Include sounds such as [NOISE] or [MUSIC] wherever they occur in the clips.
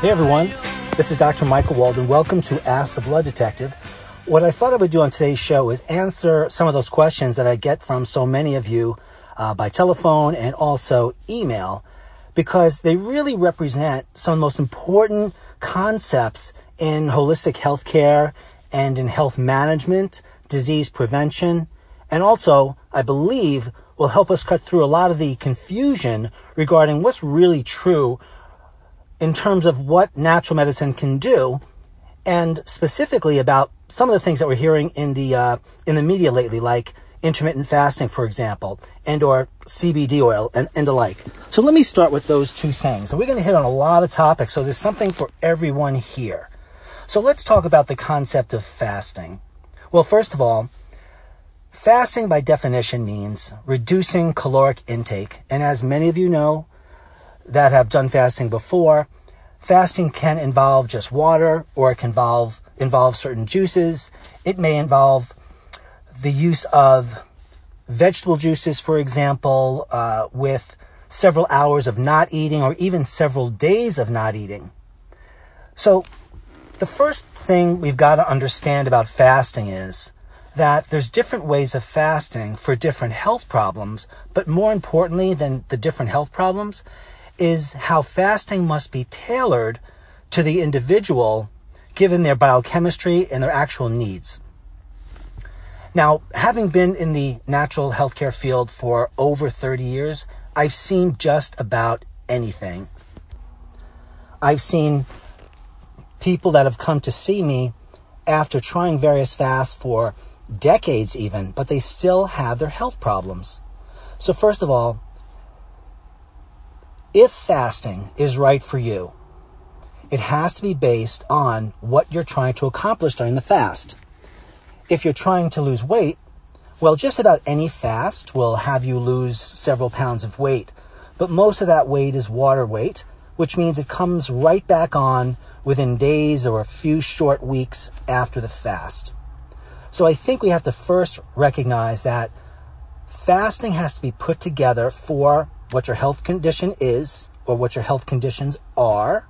Hey everyone, this is Dr. Michael Walden. Welcome to Ask the Blood Detective. What I thought I would do on today's show is answer some of those questions that I get from so many of you uh, by telephone and also email because they really represent some of the most important concepts in holistic healthcare and in health management, disease prevention, and also, I believe, will help us cut through a lot of the confusion regarding what's really true in terms of what natural medicine can do, and specifically about some of the things that we're hearing in the uh, in the media lately, like intermittent fasting, for example, and or CBD oil and, and the like. So let me start with those two things. And we're going to hit on a lot of topics, so there's something for everyone here. So let's talk about the concept of fasting. Well, first of all, fasting by definition means reducing caloric intake. And as many of you know that have done fasting before, fasting can involve just water or it can involve, involve certain juices. It may involve the use of vegetable juices, for example, uh, with several hours of not eating or even several days of not eating. So, the first thing we've got to understand about fasting is that there's different ways of fasting for different health problems, but more importantly than the different health problems is how fasting must be tailored to the individual given their biochemistry and their actual needs. Now, having been in the natural healthcare field for over 30 years, I've seen just about anything. I've seen people that have come to see me after trying various fasts for decades, even, but they still have their health problems. So, first of all, if fasting is right for you, it has to be based on what you're trying to accomplish during the fast. If you're trying to lose weight, well, just about any fast will have you lose several pounds of weight. But most of that weight is water weight, which means it comes right back on within days or a few short weeks after the fast. So I think we have to first recognize that fasting has to be put together for what your health condition is or what your health conditions are.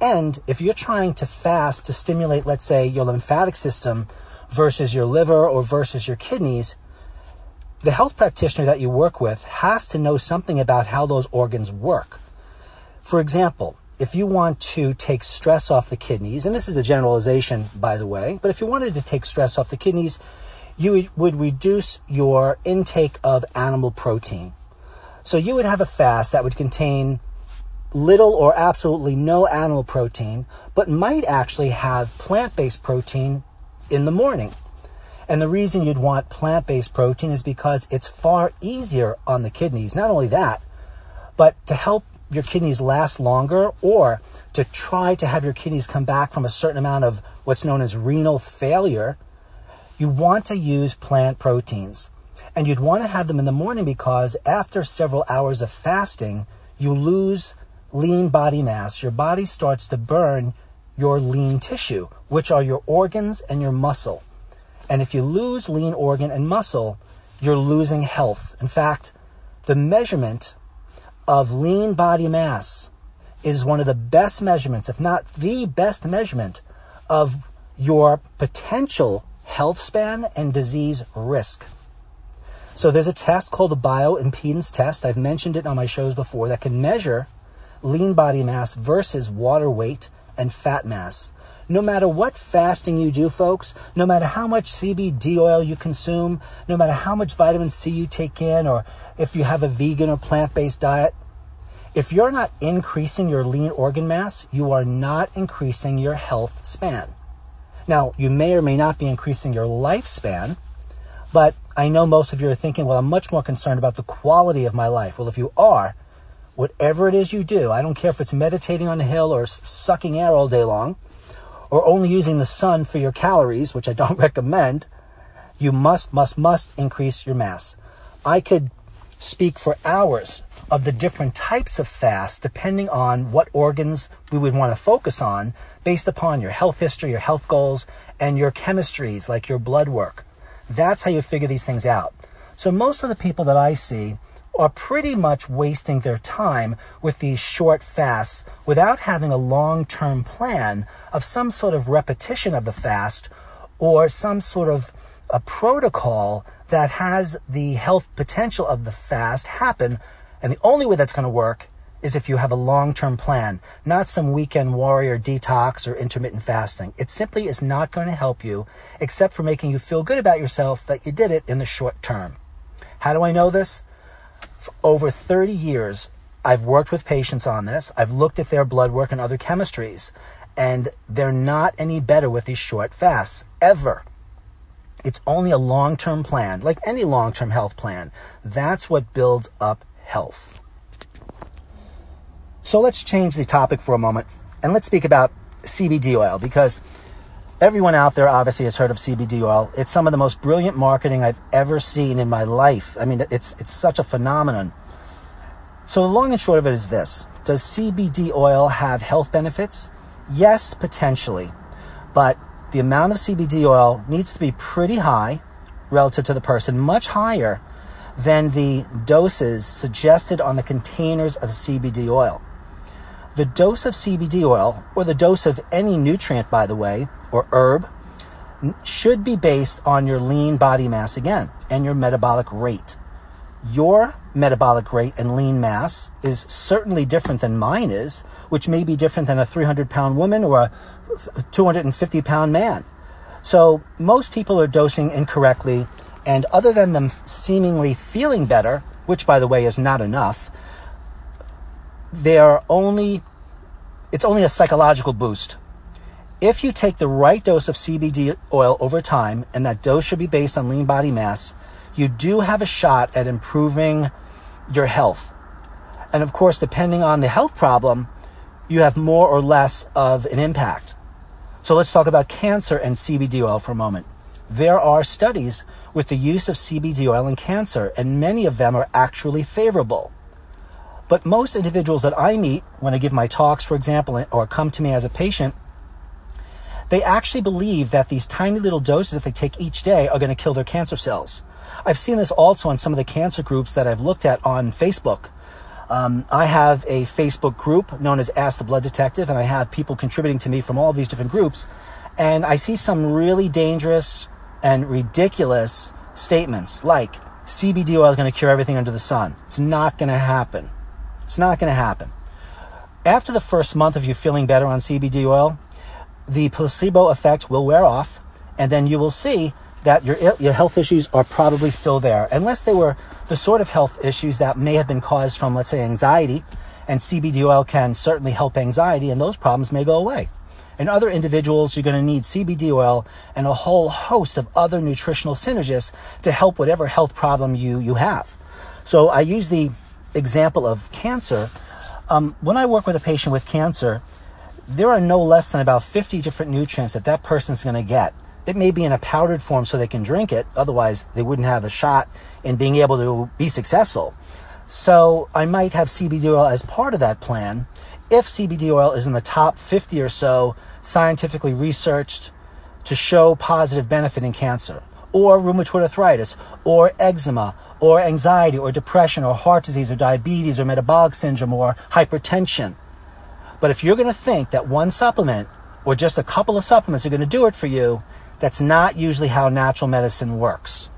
And if you're trying to fast to stimulate, let's say, your lymphatic system versus your liver or versus your kidneys, the health practitioner that you work with has to know something about how those organs work. For example, if you want to take stress off the kidneys, and this is a generalization, by the way, but if you wanted to take stress off the kidneys, you would reduce your intake of animal protein. So you would have a fast that would contain little or absolutely no animal protein, but might actually have plant based protein in the morning. And the reason you'd want plant based protein is because it's far easier on the kidneys. Not only that, but to help your kidneys last longer or to try to have your kidneys come back from a certain amount of what's known as renal failure, you want to use plant proteins. And you'd want to have them in the morning because after several hours of fasting, you lose lean body mass. Your body starts to burn your lean tissue, which are your organs and your muscle. And if you lose lean organ and muscle, you're losing health. In fact, the measurement of lean body mass is one of the best measurements, if not the best measurement, of your potential health span and disease risk. So there's a test called the bioimpedance test. I've mentioned it on my shows before that can measure lean body mass versus water weight and fat mass. No matter what fasting you do, folks, no matter how much CBD oil you consume, no matter how much vitamin C you take in, or if you have a vegan or plant based diet, if you're not increasing your lean organ mass, you are not increasing your health span. Now, you may or may not be increasing your lifespan, but I know most of you are thinking, well, I'm much more concerned about the quality of my life. Well, if you are, whatever it is you do, I don't care if it's meditating on a hill or sucking air all day long, or only using the sun for your calories, which I don't [LAUGHS] recommend, you must, must, must increase your mass. I could speak for hours of the different types of fast depending on what organs we would want to focus on based upon your health history, your health goals, and your chemistries, like your blood work. That's how you figure these things out. So most of the people that I see are pretty much wasting their time with these short fasts without having a long term plan of some sort of repetition of the fast or some sort of a protocol that has the health potential of the fast happen. And the only way that's going to work is if you have a long term plan, not some weekend warrior detox or intermittent fasting. It simply is not going to help you except for making you feel good about yourself that you did it in the short term. How do I know this? For over 30 years, I've worked with patients on this. I've looked at their blood work and other chemistries, and they're not any better with these short fasts, ever. It's only a long term plan, like any long term health plan. That's what builds up health. So let's change the topic for a moment and let's speak about CBD oil because everyone out there obviously has heard of CBD oil. It's some of the most brilliant marketing I've ever seen in my life. I mean, it's, it's such a phenomenon. So the long and short of it is this. Does CBD oil have health benefits? Yes, potentially. But the amount of CBD oil needs to be pretty high relative to the person, much higher than the doses suggested on the containers of CBD oil. The dose of CBD oil, or the dose of any nutrient, by the way, or herb, should be based on your lean body mass again and your metabolic rate. Your metabolic rate and lean mass is certainly different than mine is, which may be different than a 300 pound woman or a 250 pound man. So most people are dosing incorrectly, and other than them seemingly feeling better, which by the way is not enough, they are only it's only a psychological boost. If you take the right dose of CBD oil over time, and that dose should be based on lean body mass, you do have a shot at improving your health. And of course, depending on the health problem, you have more or less of an impact. So let's talk about cancer and CBD oil for a moment. There are studies with the use of CBD oil in cancer, and many of them are actually favorable. But most individuals that I meet when I give my talks, for example, or come to me as a patient, they actually believe that these tiny little doses that they take each day are going to kill their cancer cells. I've seen this also in some of the cancer groups that I've looked at on Facebook. Um, I have a Facebook group known as Ask the Blood Detective, and I have people contributing to me from all these different groups. And I see some really dangerous and ridiculous statements like CBD oil is going to cure everything under the sun. It's not going to happen. It's not going to happen. After the first month of you feeling better on CBD oil, the placebo effect will wear off, and then you will see that your, your health issues are probably still there, unless they were the sort of health issues that may have been caused from, let's say, anxiety. And CBD oil can certainly help anxiety, and those problems may go away. In other individuals, you're going to need CBD oil and a whole host of other nutritional synergists to help whatever health problem you, you have. So I use the example of cancer, um, when I work with a patient with cancer, there are no less than about 50 different nutrients that that person's going to get. It may be in a powdered form so they can drink it, otherwise, they wouldn't have a shot in being able to be successful. So, I might have CBD oil as part of that plan. If CBD oil is in the top 50 or so scientifically researched to show positive benefit in cancer, or rheumatoid arthritis, or eczema, or anxiety or depression or heart disease or diabetes or metabolic syndrome or hypertension. But if you're going to think that one supplement or just a couple of supplements are going to do it for you, that's not usually how natural medicine works.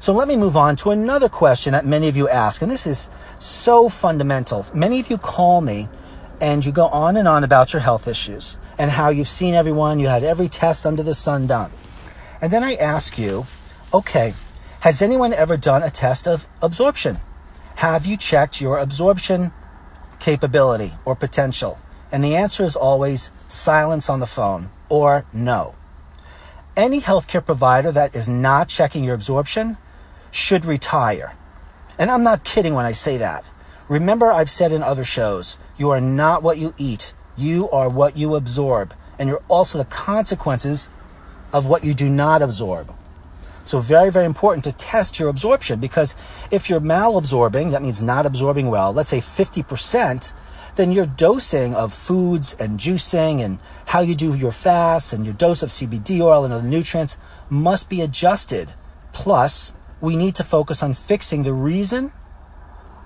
So let me move on to another question that many of you ask, and this is so fundamental. Many of you call me and you go on and on about your health issues and how you've seen everyone, you had every test under the sun done. And then I ask you, okay, has anyone ever done a test of absorption? Have you checked your absorption capability or potential? And the answer is always silence on the phone or no. Any healthcare provider that is not checking your absorption should retire. And I'm not kidding when I say that. Remember, I've said in other shows, you are not what you eat, you are what you absorb. and you're also the consequences of what you do not absorb. So very, very important to test your absorption because if you're malabsorbing, that means not absorbing well, let's say 50%, then your dosing of foods and juicing and how you do your fast and your dose of CBD oil and other nutrients must be adjusted. Plus, we need to focus on fixing the reason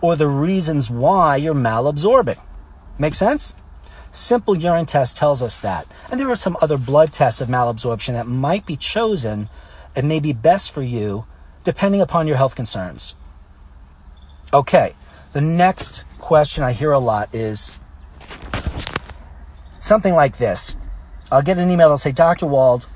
or the reasons why you're malabsorbing. Make sense? Simple urine test tells us that. And there are some other blood tests of malabsorption that might be chosen and may be best for you depending upon your health concerns. Okay, the next question I hear a lot is something like this. I'll get an email that'll say, Dr. Wald,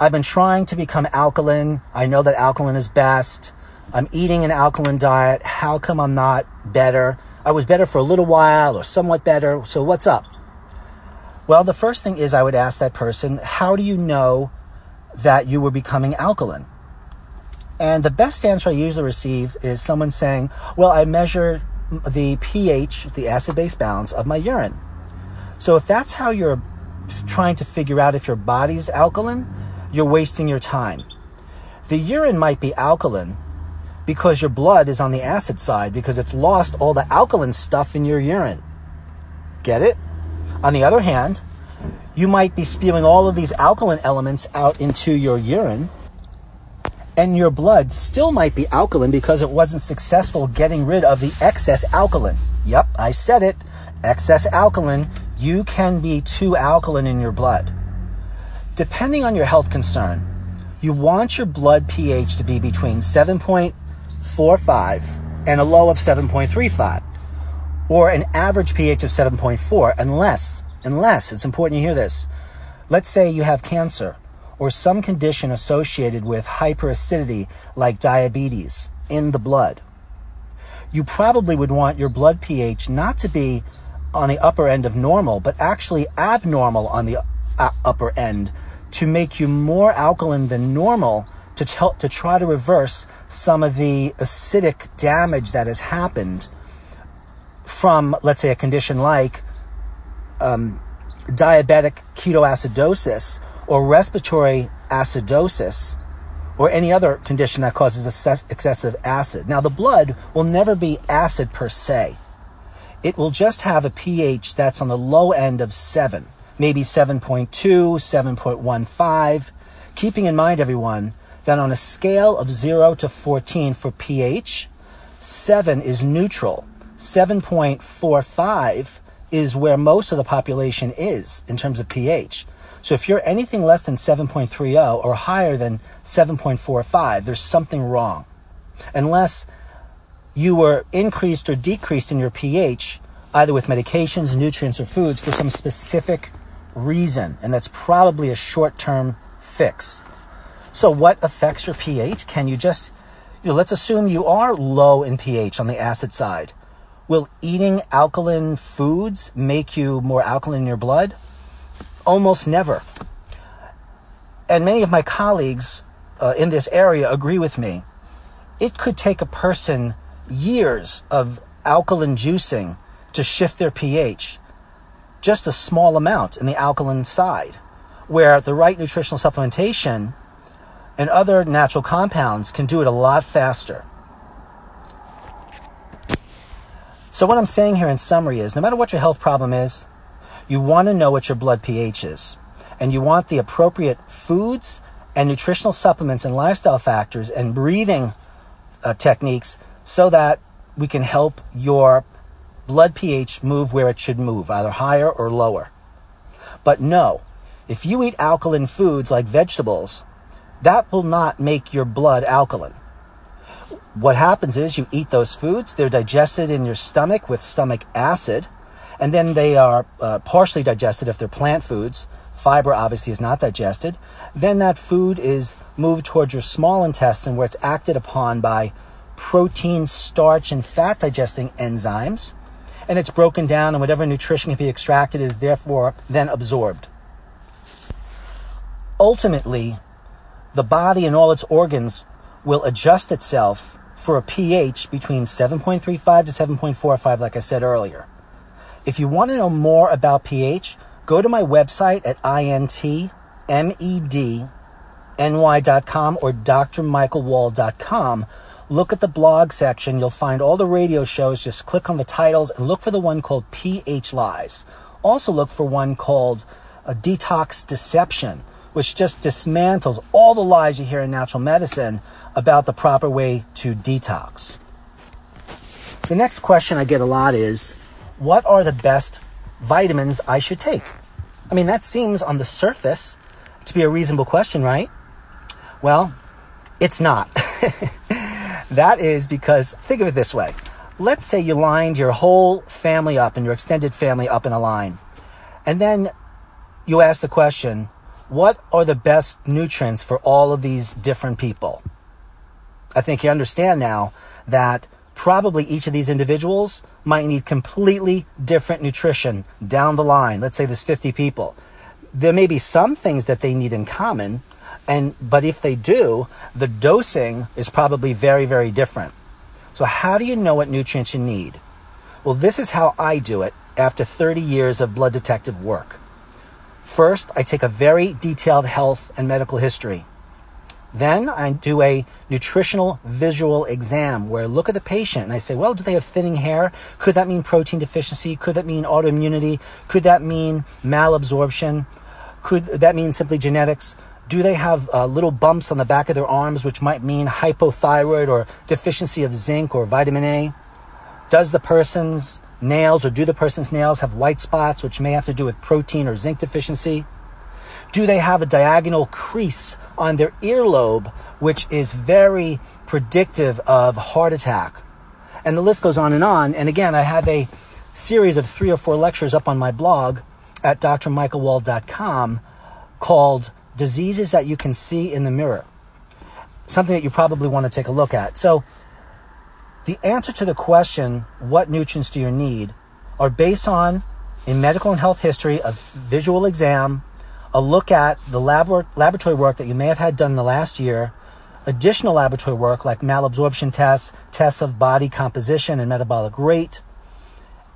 I've been trying to become alkaline. I know that alkaline is best. I'm eating an alkaline diet. How come I'm not better? I was better for a little while or somewhat better. So what's up? Well, the first thing is I would ask that person, how do you know that you were becoming alkaline? And the best answer I usually receive is someone saying, well, I measure the pH, the acid base balance of my urine. So if that's how you're trying to figure out if your body's alkaline, you're wasting your time. The urine might be alkaline because your blood is on the acid side because it's lost all the alkaline stuff in your urine. Get it? On the other hand, you might be spewing all of these alkaline elements out into your urine, and your blood still might be alkaline because it wasn't successful getting rid of the excess alkaline. Yep, I said it. Excess alkaline. You can be too alkaline in your blood. Depending on your health concern, you want your blood pH to be between 7.45 and a low of 7.35 or an average pH of 7.4 unless, unless, it's important you hear this. Let's say you have cancer or some condition associated with hyperacidity like diabetes in the blood. You probably would want your blood pH not to be on the upper end of normal, but actually abnormal on the uh, upper end to make you more alkaline than normal to, t- to try to reverse some of the acidic damage that has happened from, let's say, a condition like um, diabetic ketoacidosis or respiratory acidosis or any other condition that causes excessive acid. Now, the blood will never be acid per se. It will just have a pH that's on the low end of 7, maybe 7.2, 7.15. Keeping in mind, everyone, that on a scale of 0 to 14 for pH, 7 is neutral 7.45 is where most of the population is in terms of pH. So if you're anything less than 7.30 or higher than 7.45, there's something wrong. Unless you were increased or decreased in your pH, either with medications, nutrients, or foods for some specific reason. And that's probably a short term fix. So, what affects your pH? Can you just, you know, let's assume you are low in pH on the acid side. Will eating alkaline foods make you more alkaline in your blood? Almost never. And many of my colleagues uh, in this area agree with me. It could take a person years of alkaline juicing to shift their pH, just a small amount in the alkaline side, where the right nutritional supplementation and other natural compounds can do it a lot faster. So, what I'm saying here in summary is no matter what your health problem is, you want to know what your blood pH is. And you want the appropriate foods and nutritional supplements and lifestyle factors and breathing uh, techniques so that we can help your blood pH move where it should move, either higher or lower. But no, if you eat alkaline foods like vegetables, that will not make your blood alkaline what happens is you eat those foods, they're digested in your stomach with stomach acid, and then they are uh, partially digested if they're plant foods. Fiber obviously is not digested. Then that food is moved towards your small intestine where it's acted upon by protein, starch, and fat digesting enzymes. And it's broken down, and whatever nutrition can be extracted is therefore then absorbed. Ultimately, the body and all its organs will adjust itself for a pH between 7.35 to 7.45, like I said earlier. If you want to know more about pH, go to my website at intmedny.com or drmichaelwald.com. Look at the blog section. You'll find all the radio shows. Just click on the titles and look for the one called PH Lies. Also, look for one called a Detox Deception, which just dismantles all the lies you hear in natural medicine about the proper way to detox. The next question I get a lot is what are the best vitamins I should take? I mean, that seems on the surface to be a reasonable question, right? Well, it's not. [LAUGHS] that is because, think of it this way. Let's say you lined your whole family up and your extended family up in a line. And then you ask the question, what are the best nutrients for all of these different people? I think you understand now that probably each of these individuals might need completely different nutrition down the line. Let's say there's 50 people. There may be some things that they need in common, and but if they do, the dosing is probably very, very different. So how do you know what nutrients you need? Well, this is how I do it after 30 years of blood detective work. First, I take a very detailed health and medical history. Then I do a nutritional visual exam where I look at the patient and I say, well, do they have thinning hair? Could that mean protein deficiency? Could that mean autoimmunity? Could that mean malabsorption? Could that mean simply genetics? Do they have uh, little bumps on the back of their arms, which might mean hypothyroid or deficiency of zinc or vitamin A? Does the person's nails or do the person's nails have white spots, which may have to do with protein or zinc deficiency? Do they have a diagonal crease on their earlobe, which is very predictive of heart attack? And the list goes on and on. And again, I have a series of three or four lectures up on my blog at drmichaelwald.com called Diseases That You Can See in the Mirror. Something that you probably want to take a look at. So, the answer to the question, what nutrients do you need, are based on a medical and health history, a visual exam, a look at the labor- laboratory work that you may have had done in the last year, additional laboratory work like malabsorption tests, tests of body composition and metabolic rate,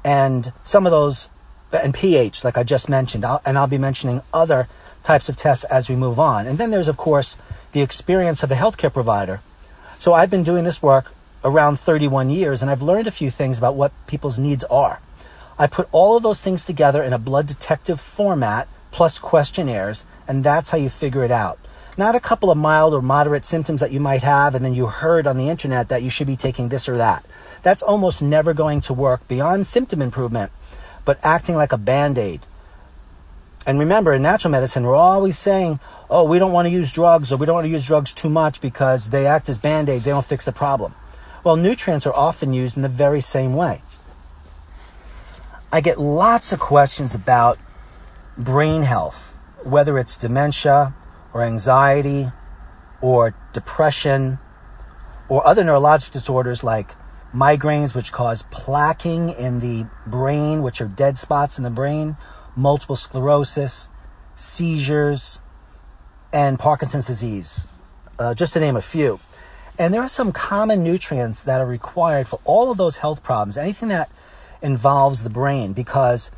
and some of those, and pH, like I just mentioned. I'll, and I'll be mentioning other types of tests as we move on. And then there's, of course, the experience of a healthcare provider. So I've been doing this work around 31 years, and I've learned a few things about what people's needs are. I put all of those things together in a blood detective format plus questionnaires, and that's how you figure it out. Not a couple of mild or moderate symptoms that you might have, and then you heard on the internet that you should be taking this or that. That's almost never going to work beyond symptom improvement, but acting like a band aid. And remember, in natural medicine, we're always saying, oh, we don't want to use drugs or we don't want to use drugs too much because they act as band aids, they don't fix the problem. Well, nutrients are often used in the very same way. I get lots of questions about brain health, whether it's dementia or anxiety or depression or other neurologic disorders like migraines, which cause plaquing in the brain, which are dead spots in the brain, multiple sclerosis, seizures, and Parkinson's disease, uh, just to name a few. And there are some common nutrients that are required for all of those health problems, anything that involves the brain, because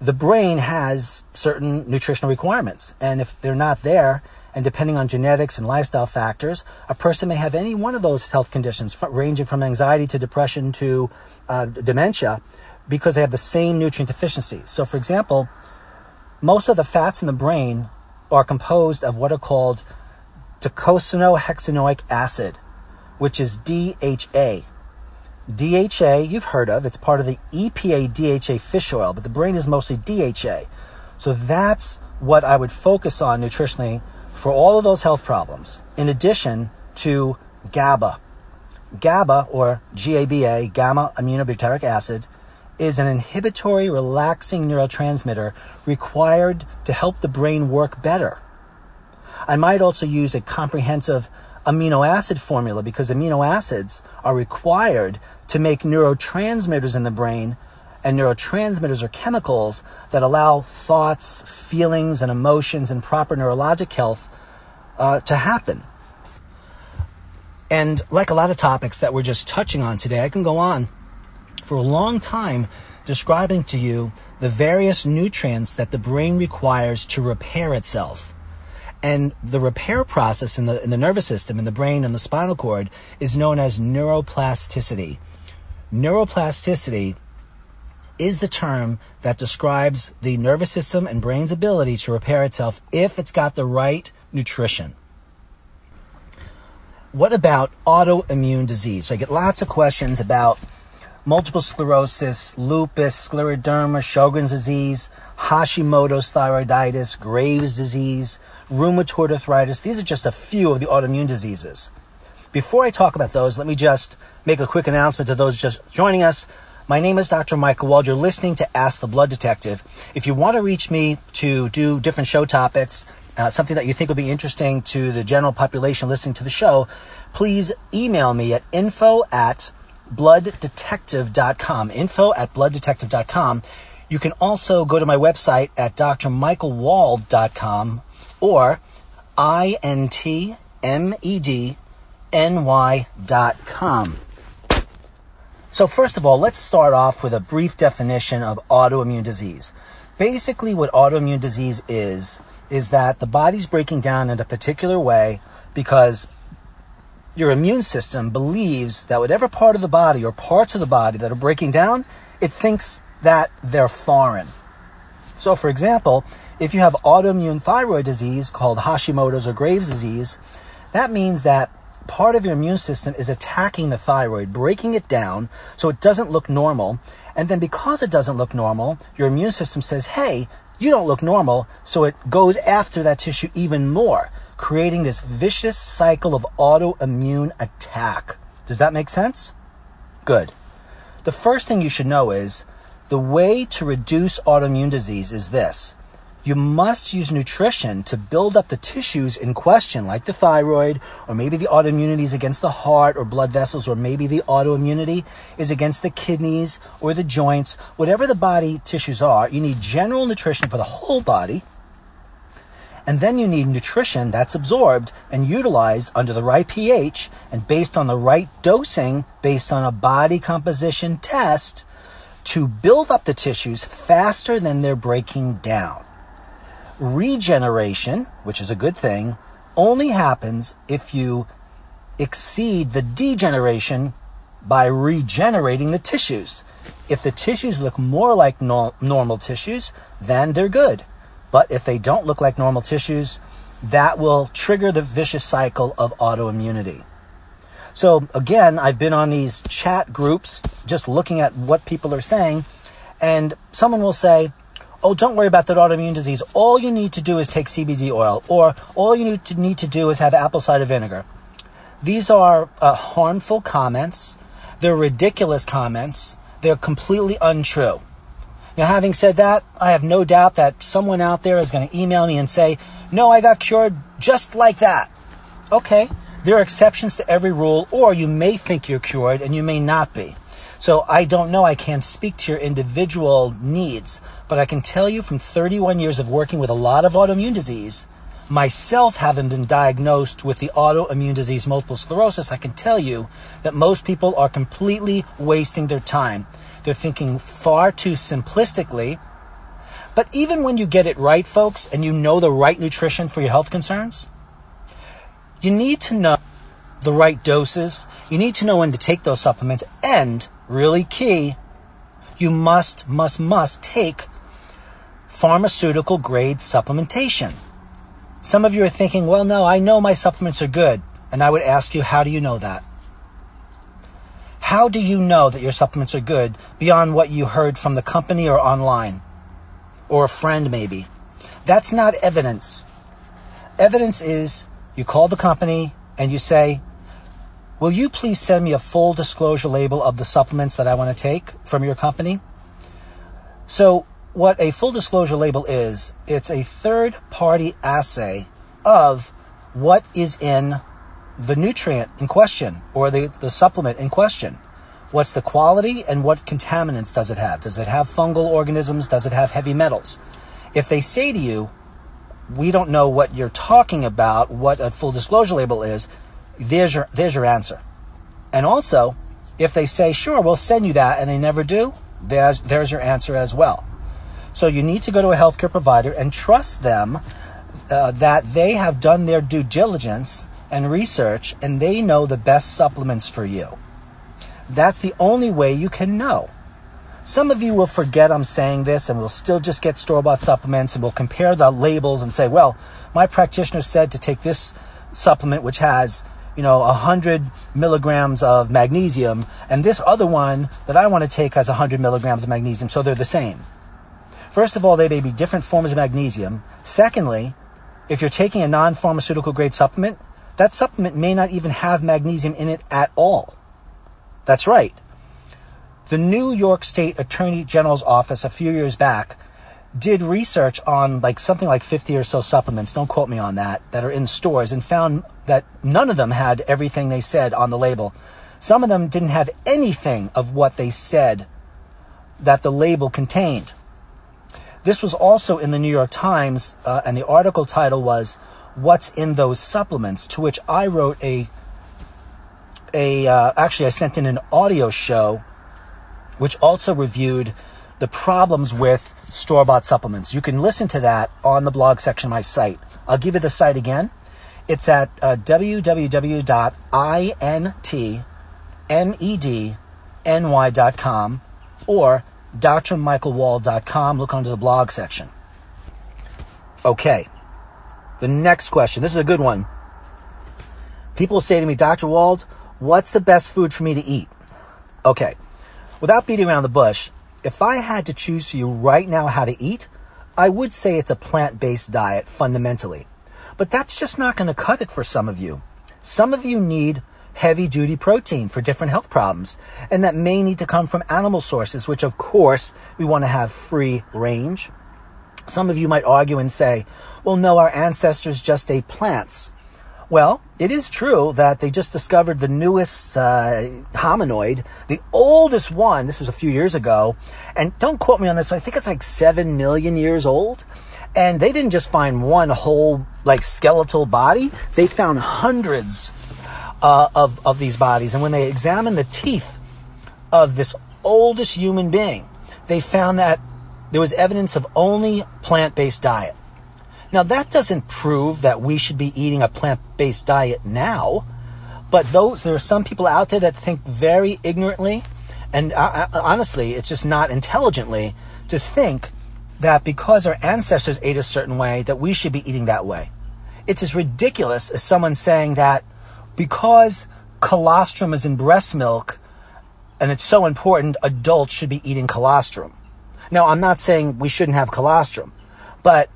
the brain has certain nutritional requirements. And if they're not there, and depending on genetics and lifestyle factors, a person may have any one of those health conditions, ranging from anxiety to depression to uh, dementia, because they have the same nutrient deficiency. So, for example, most of the fats in the brain are composed of what are called docosahexaenoic acid, which is DHA. DHA, you've heard of, it's part of the EPA DHA fish oil, but the brain is mostly DHA. So that's what I would focus on nutritionally for all of those health problems, in addition to GABA. GABA, or GABA, gamma aminobutyric acid, is an inhibitory, relaxing neurotransmitter required to help the brain work better. I might also use a comprehensive amino acid formula because amino acids are required to make neurotransmitters in the brain, and neurotransmitters are chemicals that allow thoughts, feelings, and emotions and proper neurologic health uh, to happen. And like a lot of topics that we're just touching on today, I can go on for a long time describing to you the various nutrients that the brain requires to repair itself. And the repair process in the, in the nervous system, in the brain and the spinal cord, is known as neuroplasticity. Neuroplasticity is the term that describes the nervous system and brain's ability to repair itself if it's got the right nutrition. What about autoimmune disease? So I get lots of questions about multiple sclerosis, lupus, scleroderma, Sjogren's disease, Hashimoto's thyroiditis, Graves' disease, rheumatoid arthritis. These are just a few of the autoimmune diseases. Before I talk about those, let me just make a quick announcement to those just joining us. My name is Dr. Michael Wald. You're listening to Ask the Blood Detective. If you want to reach me to do different show topics, uh, something that you think would be interesting to the general population listening to the show, please email me at info at blooddetective.com. Info at blooddetective.com. You can also go to my website at drmichaelwald.com or intmedny.com. So, first of all, let's start off with a brief definition of autoimmune disease. Basically, what autoimmune disease is, is that the body's breaking down in a particular way because your immune system believes that whatever part of the body or parts of the body that are breaking down, it thinks that they're foreign. So, for example, if you have autoimmune thyroid disease called Hashimoto's or Graves' disease, that means that part of your immune system is attacking the thyroid, breaking it down so it doesn't look normal. And then because it doesn't look normal, your immune system says, hey, you don't look normal. So it goes after that tissue even more creating this vicious cycle of autoimmune attack. Does that make sense? Good. The first thing you should know is the way to reduce autoimmune disease is this. You must use nutrition to build up the tissues in question, like the thyroid, or maybe the autoimmunity is against the heart or blood vessels, or maybe the autoimmunity is against the kidneys or the joints. Whatever the body tissues are, you need general nutrition for the whole body and then you need nutrition that's absorbed and utilized under the right pH and based on the right dosing, based on a body composition test to build up the tissues faster than they're breaking down. Regeneration, which is a good thing, only happens if you exceed the degeneration by regenerating the tissues. If the tissues look more like no- normal tissues, then they're good. But if they don't look like normal tissues, that will trigger the vicious cycle of autoimmunity. So again, I've been on these chat groups just looking at what people are saying, and someone will say, Oh, don't worry about that autoimmune disease. All you need to do is take CBD oil, or all you need to, need to do is have apple cider vinegar. These are uh, harmful comments. They're ridiculous comments. They're completely untrue. Now, having said that, I have no doubt that someone out there is going to email me and say, No, I got cured just like that. Okay, there are exceptions to every rule, or you may think you're cured and you may not be. So I don't know, I can't speak to your individual needs, but I can tell you from 31 years of working with a lot of autoimmune disease, myself having been diagnosed with the autoimmune disease multiple sclerosis, I can tell you that most people are completely wasting their time. They're thinking far too simplistically. But even when you get it right, folks, and you know the right nutrition for your health concerns, you need to know the right doses. You need to know when to take those supplements. And, really key, you must, must, must take pharmaceutical grade supplementation. Some of you are thinking, well, no, I know my supplements are good. And I would ask you, how do you know that? How do you know that your supplements are good beyond what you heard from the company or online? Or a friend, maybe? That's not evidence. Evidence is you call the company and you say, Will you please send me a full disclosure label of the supplements that I want to take from your company? So, what a full disclosure label is, it's a third party assay of what is in the nutrient in question or the, the supplement in question. What's the quality and what contaminants does it have? Does it have fungal organisms? Does it have heavy metals? If they say to you, we don't know what you're talking about, what a full disclosure label is, there's your, there's your answer. And also, if they say, sure, we'll send you that, and they never do, there's, there's your answer as well. So you need to go to a healthcare provider and trust them uh, that they have done their due diligence and research and they know the best supplements for you. That's the only way you can know. Some of you will forget I'm saying this and we'll still just get store bought supplements and we'll compare the labels and say, well, my practitioner said to take this supplement which has you know 100 milligrams of magnesium and this other one that i want to take has 100 milligrams of magnesium so they're the same first of all they may be different forms of magnesium secondly if you're taking a non-pharmaceutical grade supplement that supplement may not even have magnesium in it at all that's right the new york state attorney general's office a few years back did research on like something like 50 or so supplements, don't quote me on that, that are in stores and found that none of them had everything they said on the label. Some of them didn't have anything of what they said that the label contained. This was also in the New York Times, uh, and the article title was "What's in Those Supplements?" To which I wrote a a uh, actually I sent in an audio show, which also reviewed the problems with store bought supplements. You can listen to that on the blog section of my site. I'll give you the site again. It's at uh, www.intmedny.com or drmichaelwald.com. Look under the blog section. Okay. The next question. This is a good one. People say to me, Dr. Wald, what's the best food for me to eat? Okay. Without beating around the bush, if I had to choose for you right now how to eat, I would say it's a plant based diet fundamentally. But that's just not going to cut it for some of you. Some of you need heavy duty protein for different health problems, and that may need to come from animal sources, which of course we want to have free range. Some of you might argue and say, well, no, our ancestors just ate plants. Well, it is true that they just discovered the newest uh, hominoid, the oldest one. This was a few years ago. And don't quote me on this, but I think it's like seven million years old. And they didn't just find one whole, like, skeletal body, they found hundreds uh, of, of these bodies. And when they examined the teeth of this oldest human being, they found that there was evidence of only plant based diet. Now, that doesn't prove that we should be eating a plant based diet now, but those, there are some people out there that think very ignorantly, and uh, uh, honestly, it's just not intelligently to think that because our ancestors ate a certain way, that we should be eating that way. It's as ridiculous as someone saying that because colostrum is in breast milk and it's so important, adults should be eating colostrum. Now, I'm not saying we shouldn't have colostrum, but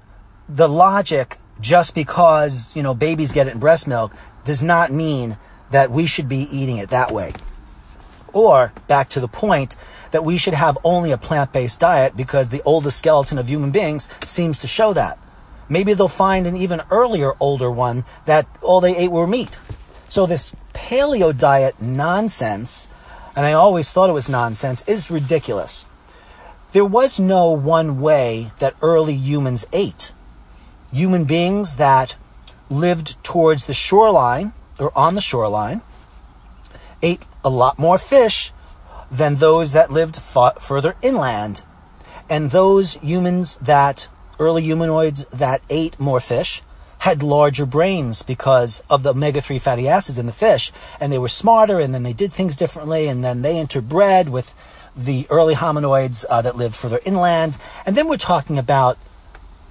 the logic just because, you know, babies get it in breast milk does not mean that we should be eating it that way. Or, back to the point, that we should have only a plant based diet because the oldest skeleton of human beings seems to show that. Maybe they'll find an even earlier, older one that all they ate were meat. So, this paleo diet nonsense, and I always thought it was nonsense, is ridiculous. There was no one way that early humans ate human beings that lived towards the shoreline or on the shoreline ate a lot more fish than those that lived further inland. And those humans that, early humanoids that ate more fish, had larger brains because of the omega 3 fatty acids in the fish. And they were smarter, and then they did things differently, and then they interbred with the early hominoids uh, that lived further inland. And then we're talking about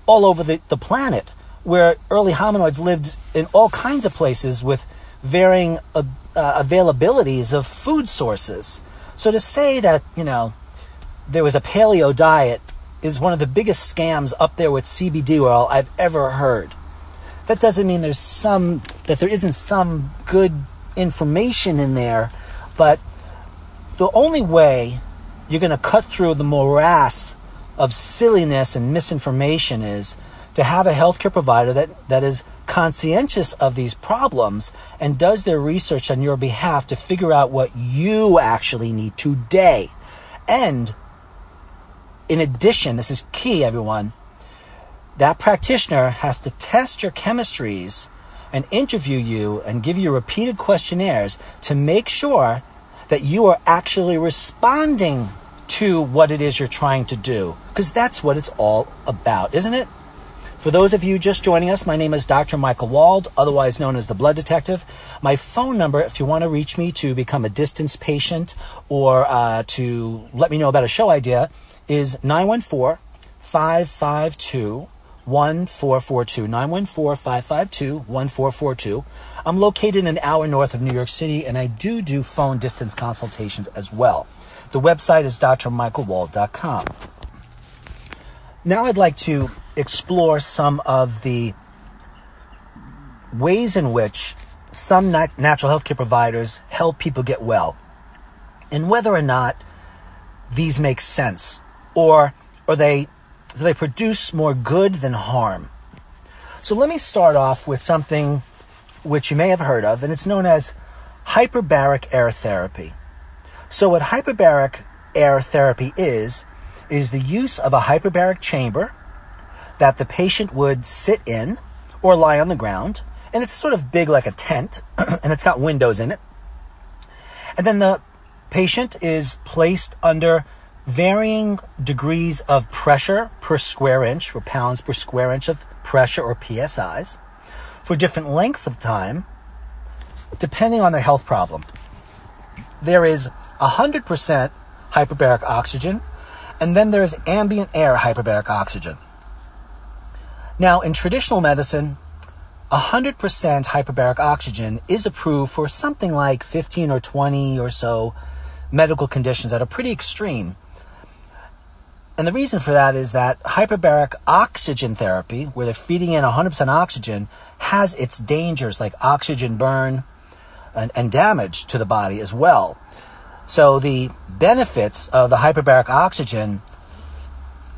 all over the, the planet where early hominoids lived in all kinds of places with varying uh, uh, availabilities of food sources. So to say that, you know, there was a paleo diet is one of the biggest scams up there with CBD oil I've ever heard. That doesn't mean there's some that there isn't some good information in there, but the only way you're going to cut through the morass of silliness and misinformation is to have a healthcare provider that, that is conscientious of these problems and does their research on your behalf to figure out what you actually need today. And in addition, this is key, everyone, that practitioner has to test your chemistries and interview you and give you repeated questionnaires to make sure that you are actually responding to what it is you're trying to do. Because that's what it's all about, isn't it? For those of you just joining us, my name is Dr. Michael Wald, otherwise known as the Blood Detective. My phone number, if you want to reach me to become a distance patient or uh, to let me know about a show idea, is 914 552 1442. 914 552 1442. I'm located an hour north of New York City, and I do do phone distance consultations as well. The website is drmichaelwald.com. Now I'd like to explore some of the ways in which some nat- natural health care providers help people get well and whether or not these make sense or or they do they produce more good than harm. So let me start off with something which you may have heard of and it's known as hyperbaric air therapy. So what hyperbaric air therapy is is the use of a hyperbaric chamber that the patient would sit in or lie on the ground and it's sort of big like a tent [CLEARS THROAT] and it's got windows in it. And then the patient is placed under varying degrees of pressure per square inch, or pounds per square inch of pressure, or PSIs, for different lengths of time, depending on their health problem. There is 100% hyperbaric oxygen, and then there's ambient air hyperbaric oxygen. Now, in traditional medicine, 100% hyperbaric oxygen is approved for something like 15 or 20 or so medical conditions that are pretty extreme. And the reason for that is that hyperbaric oxygen therapy, where they're feeding in 100% oxygen, has its dangers like oxygen burn and, and damage to the body as well. So the benefits of the hyperbaric oxygen,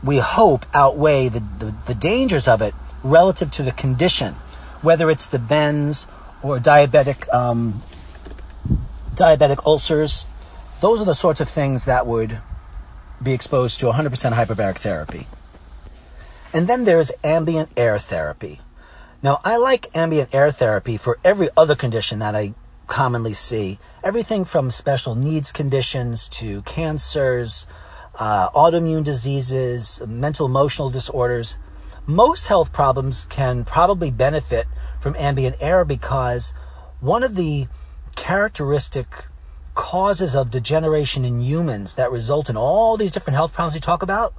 we hope, outweigh the, the, the dangers of it relative to the condition, whether it's the bends or diabetic um, diabetic ulcers. Those are the sorts of things that would be exposed to 100% hyperbaric therapy. And then there's ambient air therapy. Now, I like ambient air therapy for every other condition that I commonly see. Everything from special needs conditions to cancers, uh, autoimmune diseases, mental emotional disorders. Most health problems can probably benefit from ambient air because one of the characteristic causes of degeneration in humans that result in all these different health problems we talk about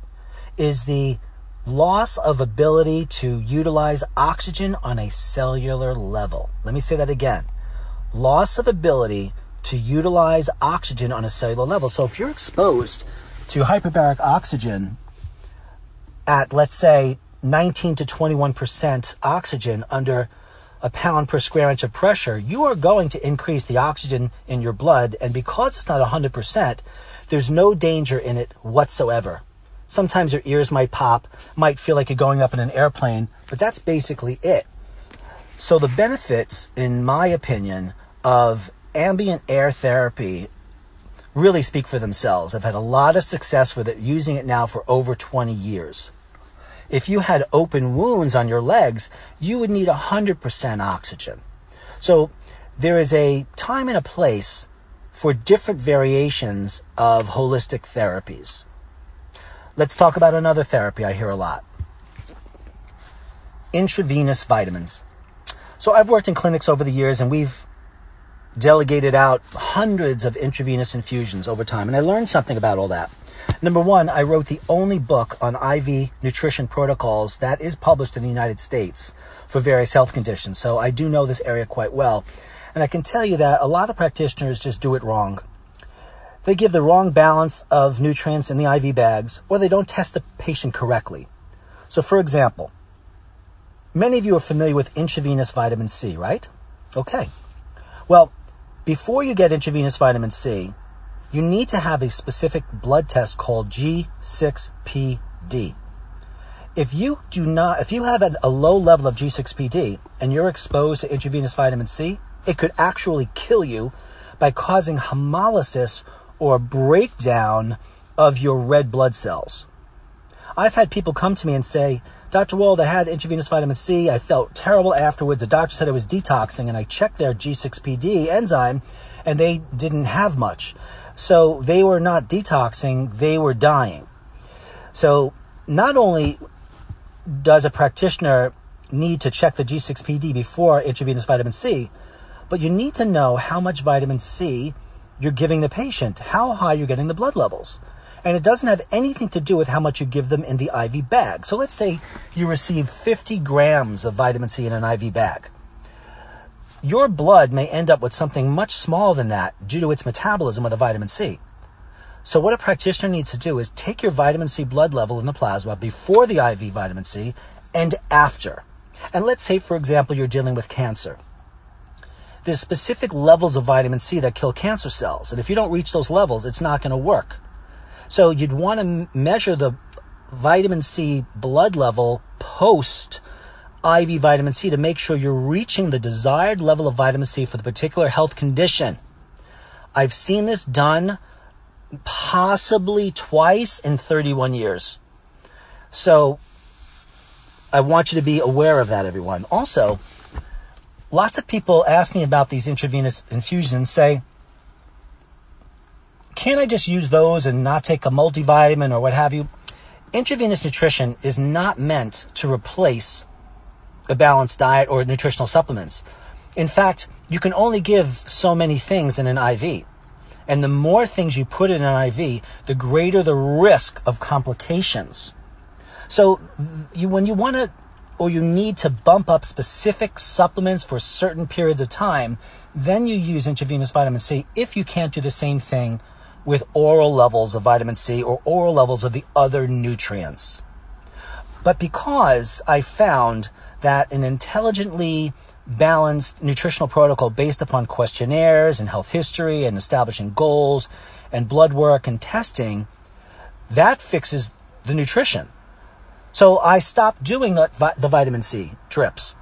is the loss of ability to utilize oxygen on a cellular level. Let me say that again. Loss of ability to utilize oxygen on a cellular level. So if you're exposed to hyperbaric oxygen at, let's say, 19 to 21% oxygen under a pound per square inch of pressure, you are going to increase the oxygen in your blood. And because it's not 100%, there's no danger in it whatsoever. Sometimes your ears might pop, might feel like you're going up in an airplane, but that's basically it. So the benefits, in my opinion, of ambient air therapy really speak for themselves. I've had a lot of success with it, using it now for over 20 years. If you had open wounds on your legs, you would need 100% oxygen. So there is a time and a place for different variations of holistic therapies. Let's talk about another therapy I hear a lot intravenous vitamins. So I've worked in clinics over the years and we've delegated out hundreds of intravenous infusions over time, and I learned something about all that. Number one, I wrote the only book on IV nutrition protocols that is published in the United States for various health conditions. So I do know this area quite well. And I can tell you that a lot of practitioners just do it wrong. They give the wrong balance of nutrients in the IV bags, or they don't test the patient correctly. So, for example, many of you are familiar with intravenous vitamin C, right? Okay. Well, before you get intravenous vitamin C, you need to have a specific blood test called G6PD. If you do not, if you have a low level of G6PD and you're exposed to intravenous vitamin C, it could actually kill you by causing hemolysis or breakdown of your red blood cells. I've had people come to me and say, Dr. Wald, I had intravenous vitamin C. I felt terrible afterwards. The doctor said I was detoxing, and I checked their G6PD enzyme, and they didn't have much. So they were not detoxing, they were dying. So not only does a practitioner need to check the G6PD before intravenous vitamin C, but you need to know how much vitamin C you're giving the patient, how high you're getting the blood levels. And it doesn't have anything to do with how much you give them in the IV bag. So let's say you receive 50 grams of vitamin C in an IV bag. Your blood may end up with something much smaller than that due to its metabolism of the vitamin C. So what a practitioner needs to do is take your vitamin C blood level in the plasma before the IV vitamin C and after. And let's say, for example, you're dealing with cancer. There's specific levels of vitamin C that kill cancer cells. And if you don't reach those levels, it's not going to work. So you'd want to measure the vitamin C blood level post IV vitamin C to make sure you're reaching the desired level of vitamin C for the particular health condition. I've seen this done possibly twice in 31 years. So I want you to be aware of that, everyone. Also, lots of people ask me about these intravenous infusions, say, can't I just use those and not take a multivitamin or what have you? Intravenous nutrition is not meant to replace a balanced diet or nutritional supplements. In fact, you can only give so many things in an IV. And the more things you put in an IV, the greater the risk of complications. So you, when you want to or you need to bump up specific supplements for certain periods of time, then you use intravenous vitamin C if you can't do the same thing with oral levels of vitamin C or oral levels of the other nutrients. But because I found that an intelligently balanced nutritional protocol based upon questionnaires and health history and establishing goals and blood work and testing, that fixes the nutrition. So I stopped doing the, the vitamin C drips.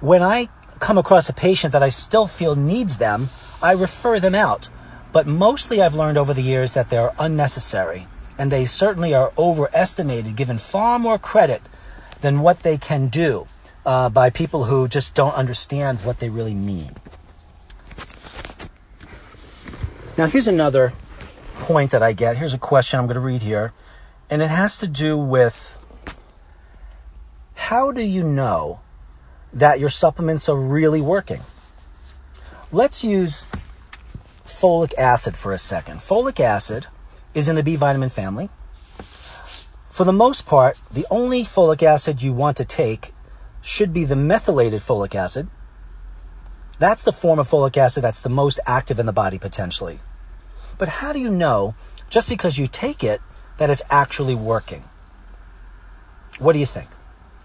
When I come across a patient that I still feel needs them, I refer them out. But mostly I've learned over the years that they're unnecessary. And they certainly are overestimated, given far more credit than what they can do uh, by people who just don't understand what they really mean. Now, here's another point that I get. Here's a question I'm going to read here, and it has to do with how do you know that your supplements are really working? Let's use folic acid for a second. Folic acid is in the B vitamin family. For the most part, the only folic acid you want to take should be the methylated folic acid. That's the form of folic acid that's the most active in the body potentially. But how do you know, just because you take it, that it's actually working? What do you think?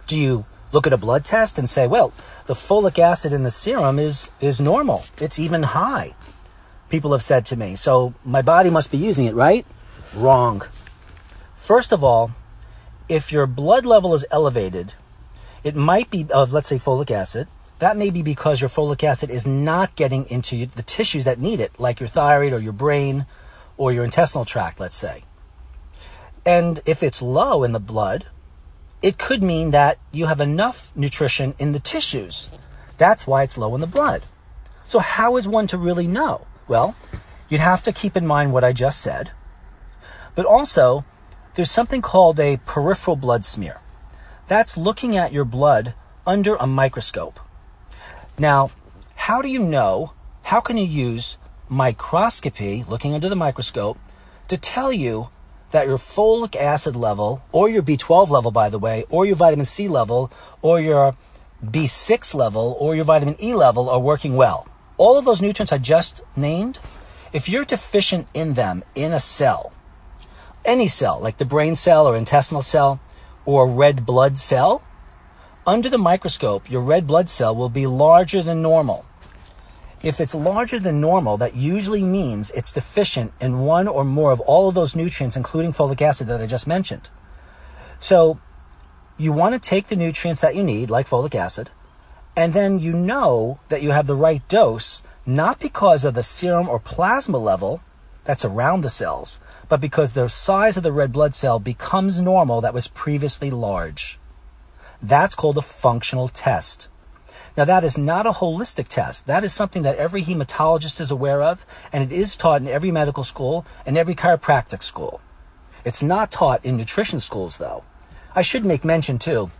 Do you look at a blood test and say, well, the folic acid in the serum is, is normal. It's even high. People have said to me, so my body must be using it, right? Wrong. First of all, if your blood level is elevated, it might be of, let's say, folic acid. That may be because your folic acid is not getting into the tissues that need it, like your thyroid or your brain or your intestinal tract, let's say. And if it's low in the blood, it could mean that you have enough nutrition in the tissues. That's why it's low in the blood. So, how is one to really know? Well, you'd have to keep in mind what I just said. But also, there's something called a peripheral blood smear. That's looking at your blood under a microscope. Now, how do you know? How can you use microscopy, looking under the microscope, to tell you that your folic acid level, or your B12 level, by the way, or your vitamin C level, or your B6 level, or your vitamin E level are working well? All of those nutrients I just named, if you're deficient in them in a cell, any cell, like the brain cell or intestinal cell, or red blood cell, under the microscope, your red blood cell will be larger than normal. If it's larger than normal, that usually means it's deficient in one or more of all of those nutrients, including folic acid that I just mentioned. So you want to take the nutrients that you need, like folic acid, and then you know that you have the right dose, not because of the serum or plasma level that's around the cells, but because the size of the red blood cell becomes normal that was previously large. That's called a functional test. Now, that is not a holistic test. That is something that every hematologist is aware of, and it is taught in every medical school and every chiropractic school. It's not taught in nutrition schools, though. I should make mention, too,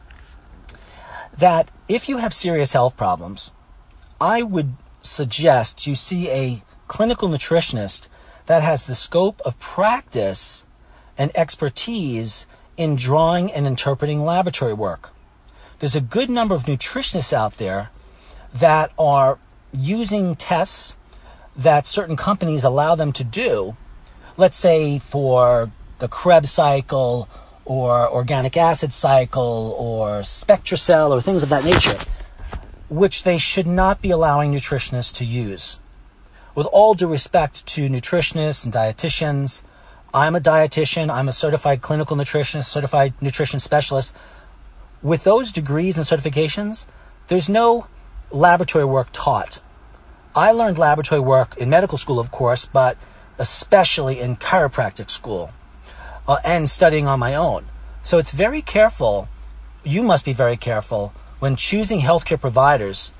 that if you have serious health problems, I would suggest you see a clinical nutritionist that has the scope of practice and expertise in drawing and interpreting laboratory work. There's a good number of nutritionists out there that are using tests that certain companies allow them to do, let's say for the Krebs cycle or organic acid cycle or SpectraCell or things of that nature, which they should not be allowing nutritionists to use. With all due respect to nutritionists and dietitians, I'm a dietitian, I'm a certified clinical nutritionist, certified nutrition specialist. With those degrees and certifications, there's no laboratory work taught. I learned laboratory work in medical school, of course, but especially in chiropractic school uh, and studying on my own. So it's very careful. You must be very careful when choosing healthcare providers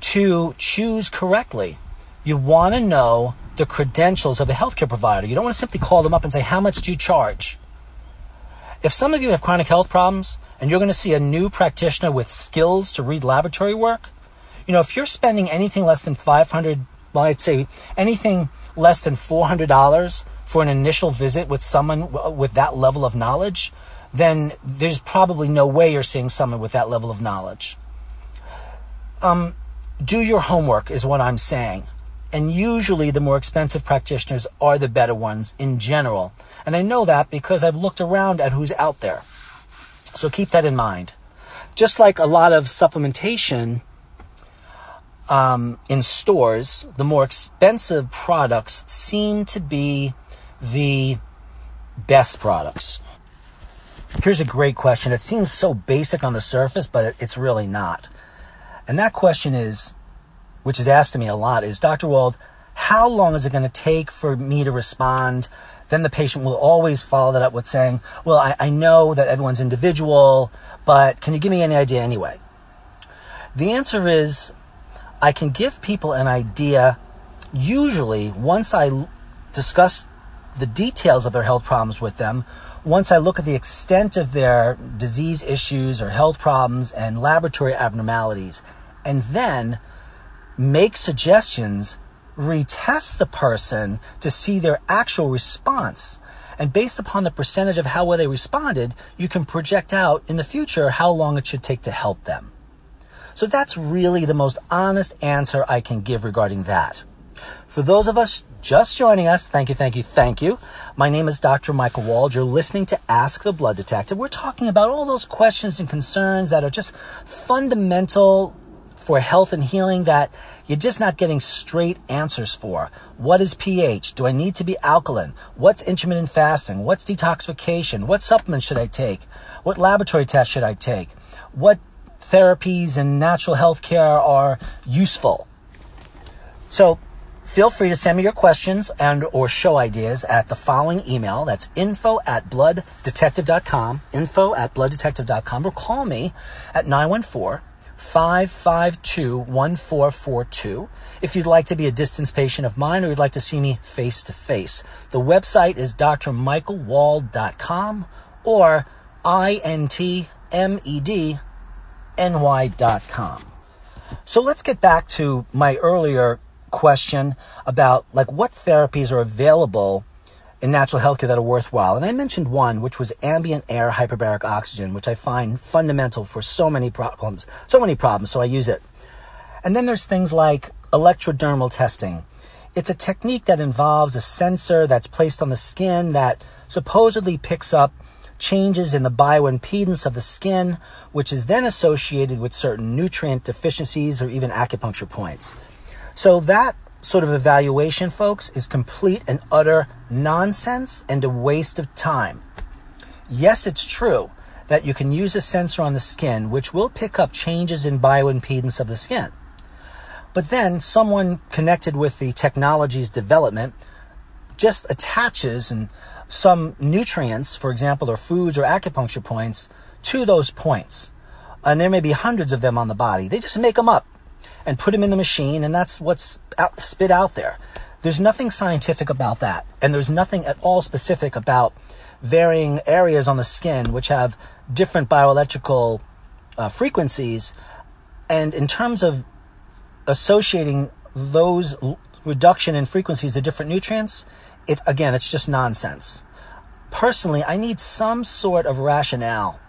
to choose correctly. You want to know the credentials of the healthcare provider. You don't want to simply call them up and say, How much do you charge? If some of you have chronic health problems and you're going to see a new practitioner with skills to read laboratory work, you know, if you're spending anything less than 500, well, I'd say anything less than $400 for an initial visit with someone with that level of knowledge, then there's probably no way you're seeing someone with that level of knowledge. Um, do your homework, is what I'm saying. And usually the more expensive practitioners are the better ones in general. And I know that because I've looked around at who's out there. So keep that in mind. Just like a lot of supplementation um, in stores, the more expensive products seem to be the best products. Here's a great question. It seems so basic on the surface, but it's really not. And that question is, which is asked to me a lot, is Dr. Wald, how long is it going to take for me to respond? Then the patient will always follow that up with saying, Well, I, I know that everyone's individual, but can you give me any idea anyway? The answer is I can give people an idea usually once I discuss the details of their health problems with them, once I look at the extent of their disease issues or health problems and laboratory abnormalities, and then make suggestions, retest the person to see their actual response. And based upon the percentage of how well they responded, you can project out in the future how long it should take to help them. So that's really the most honest answer I can give regarding that. For those of us just joining us, thank you, thank you, thank you. My name is Dr. Michael Wald. You're listening to Ask the Blood Detective. We're talking about all those questions and concerns that are just fundamental for health and healing that you're just not getting straight answers for. What is pH? Do I need to be alkaline? What's intermittent fasting? What's detoxification? What supplements should I take? What laboratory tests should I take? What therapies and natural health care are useful? So Feel free to send me your questions and or show ideas at the following email. That's info at blooddetective.com, info at blooddetective.com, or call me at 914-552-1442 if you'd like to be a distance patient of mine or you'd like to see me face to face. The website is drmichaelwald.com or intmedny.com. So let's get back to my earlier question about like what therapies are available in natural healthcare that are worthwhile. And I mentioned one, which was ambient air hyperbaric oxygen, which I find fundamental for so many problems, so many problems. So I use it. And then there's things like electrodermal testing. It's a technique that involves a sensor that's placed on the skin that supposedly picks up changes in the bioimpedance of the skin, which is then associated with certain nutrient deficiencies or even acupuncture points. So that sort of evaluation, folks, is complete and utter nonsense and a waste of time. Yes, it's true that you can use a sensor on the skin which will pick up changes in bioimpedance of the skin. But then someone connected with the technology's development just attaches and some nutrients, for example, or foods or acupuncture points to those points. and there may be hundreds of them on the body. They just make them up and put them in the machine, and that's what's out, spit out there. There's nothing scientific about that, and there's nothing at all specific about varying areas on the skin which have different bioelectrical uh, frequencies. And in terms of associating those reduction in frequencies to different nutrients, it again, it's just nonsense. Personally, I need some sort of rationale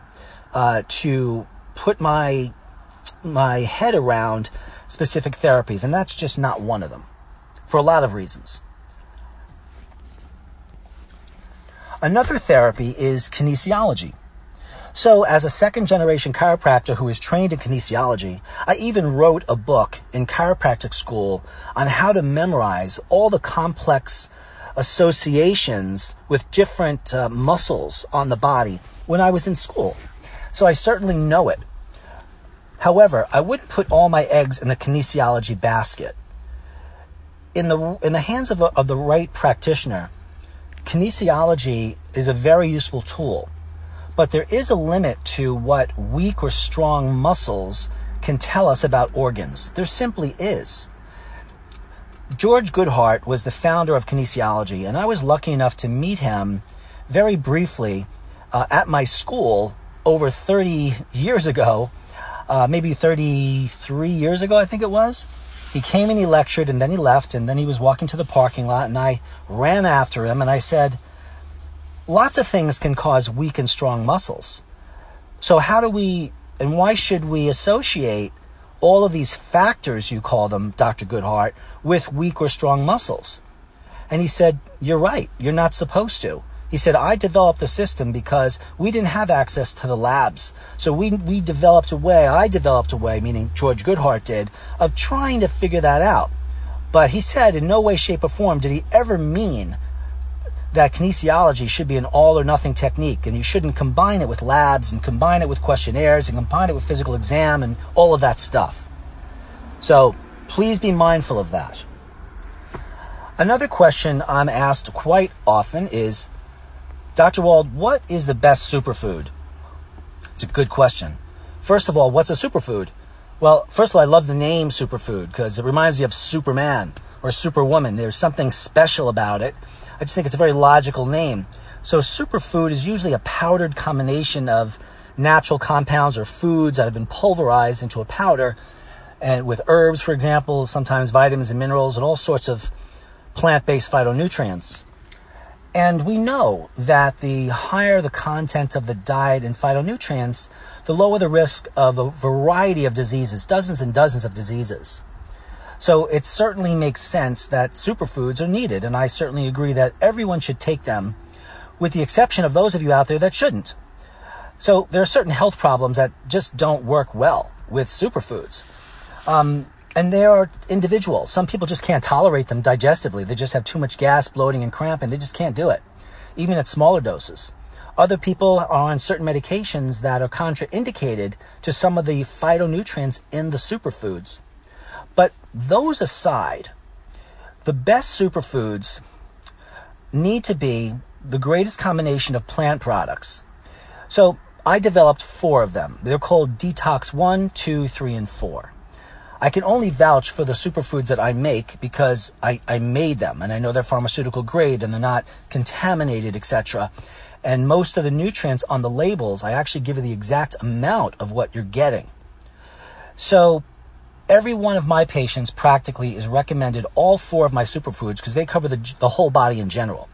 uh, to put my my head around specific therapies, and that's just not one of them for a lot of reasons. Another therapy is kinesiology. So, as a second generation chiropractor who is trained in kinesiology, I even wrote a book in chiropractic school on how to memorize all the complex associations with different uh, muscles on the body when I was in school. So, I certainly know it. However, I wouldn't put all my eggs in the kinesiology basket. In the, in the hands of, a, of the right practitioner, kinesiology is a very useful tool, but there is a limit to what weak or strong muscles can tell us about organs. There simply is. George Goodheart was the founder of kinesiology, and I was lucky enough to meet him very briefly uh, at my school over 30 years ago, uh, maybe 33 years ago, I think it was. He came and he lectured, and then he left, and then he was walking to the parking lot, and I ran after him and I said, Lots of things can cause weak and strong muscles. So, how do we and why should we associate all of these factors, you call them, Dr. Goodheart, with weak or strong muscles? And he said, You're right. You're not supposed to. He said, I developed the system because we didn't have access to the labs. So we, we developed a way, I developed a way, meaning George Goodheart did, of trying to figure that out. But he said, in no way, shape, or form did he ever mean that kinesiology should be an all or nothing technique and you shouldn't combine it with labs and combine it with questionnaires and combine it with physical exam and all of that stuff. So please be mindful of that. Another question I'm asked quite often is Dr. Wald, what is the best superfood? It's a good question. First of all, what's a superfood? Well, first of all, I love the name superfood because it reminds me of Superman or Superwoman. There's something special about it. I just think it's a very logical name. So, superfood is usually a powdered combination of natural compounds or foods that have been pulverized into a powder, and with herbs, for example, sometimes vitamins and minerals, and all sorts of plant based phytonutrients. And we know that the higher the content of the diet in phytonutrients, the lower the risk of a variety of diseases, dozens and dozens of diseases. So it certainly makes sense that superfoods are needed, and I certainly agree that everyone should take them, with the exception of those of you out there that shouldn't. So there are certain health problems that just don't work well with superfoods. Um, and there are individuals. Some people just can't tolerate them digestively. They just have too much gas, bloating, and cramping. They just can't do it, even at smaller doses. Other people are on certain medications that are contraindicated to some of the phytonutrients in the superfoods. But those aside, the best superfoods need to be the greatest combination of plant products. So I developed four of them. They're called Detox 1, 2, 3, and 4. I can only vouch for the superfoods that I make because I, I made them and I know they're pharmaceutical grade and they're not contaminated, etc. And most of the nutrients on the labels, I actually give you the exact amount of what you're getting. So every one of my patients practically is recommended all four of my superfoods because they cover the, the whole body in general.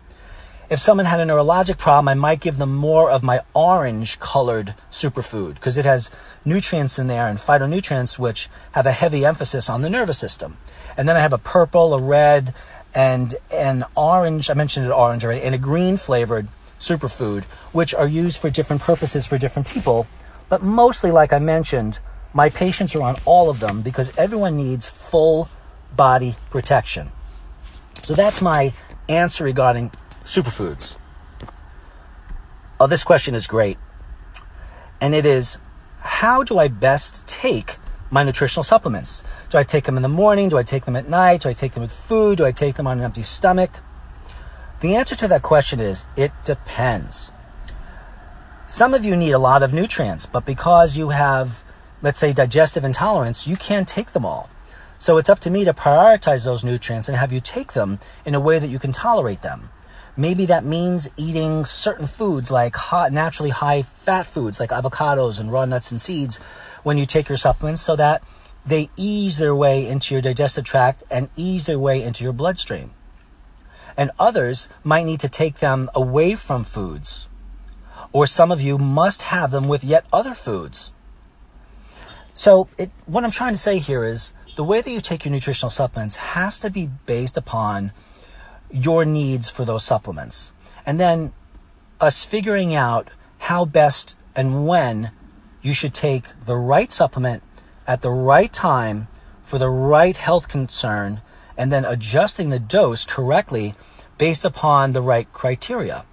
If someone had a neurologic problem, I might give them more of my orange colored superfood because it has nutrients in there and phytonutrients which have a heavy emphasis on the nervous system. And then I have a purple, a red, and an orange, I mentioned it orange already, and a green flavored superfood, which are used for different purposes for different people. But mostly, like I mentioned, my patients are on all of them because everyone needs full body protection. So that's my answer regarding superfoods. Oh, this question is great. And it is how do I best take my nutritional supplements? Do I take them in the morning? Do I take them at night? Do I take them with food? Do I take them on an empty stomach? The answer to that question is it depends. Some of you need a lot of nutrients, but because you have let's say digestive intolerance, you can't take them all. So it's up to me to prioritize those nutrients and have you take them in a way that you can tolerate them. Maybe that means eating certain foods like hot, naturally high fat foods like avocados and raw nuts and seeds when you take your supplements so that they ease their way into your digestive tract and ease their way into your bloodstream. And others might need to take them away from foods. Or some of you must have them with yet other foods. So, it, what I'm trying to say here is the way that you take your nutritional supplements has to be based upon your needs for those supplements. And then us figuring out how best and when you should take the right supplement at the right time for the right health concern and then adjusting the dose correctly based upon the right criteria.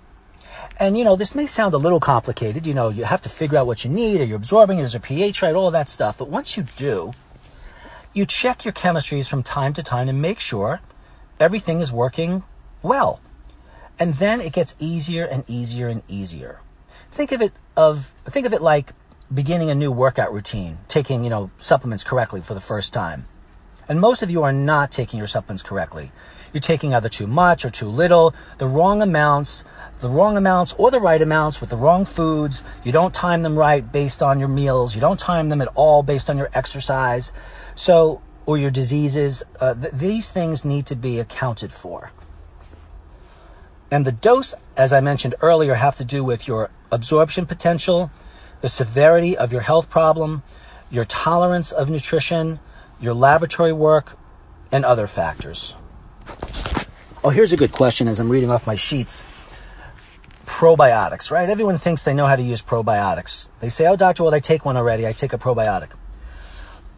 And you know, this may sound a little complicated. You know, you have to figure out what you need. Are you absorbing? Is your pH right? All that stuff. But once you do, you check your chemistries from time to time to make sure everything is working well. And then it gets easier and easier and easier. Think of it of think of it like beginning a new workout routine, taking, you know, supplements correctly for the first time. And most of you are not taking your supplements correctly. You're taking either too much or too little, the wrong amounts, the wrong amounts or the right amounts with the wrong foods. You don't time them right based on your meals. You don't time them at all based on your exercise. So, or your diseases. Uh, th- these things need to be accounted for. And the dose, as I mentioned earlier, have to do with your absorption potential, the severity of your health problem, your tolerance of nutrition, your laboratory work, and other factors. Oh, here's a good question as I'm reading off my sheets. Probiotics, right? Everyone thinks they know how to use probiotics. They say, oh, doctor, well, I take one already. I take a probiotic.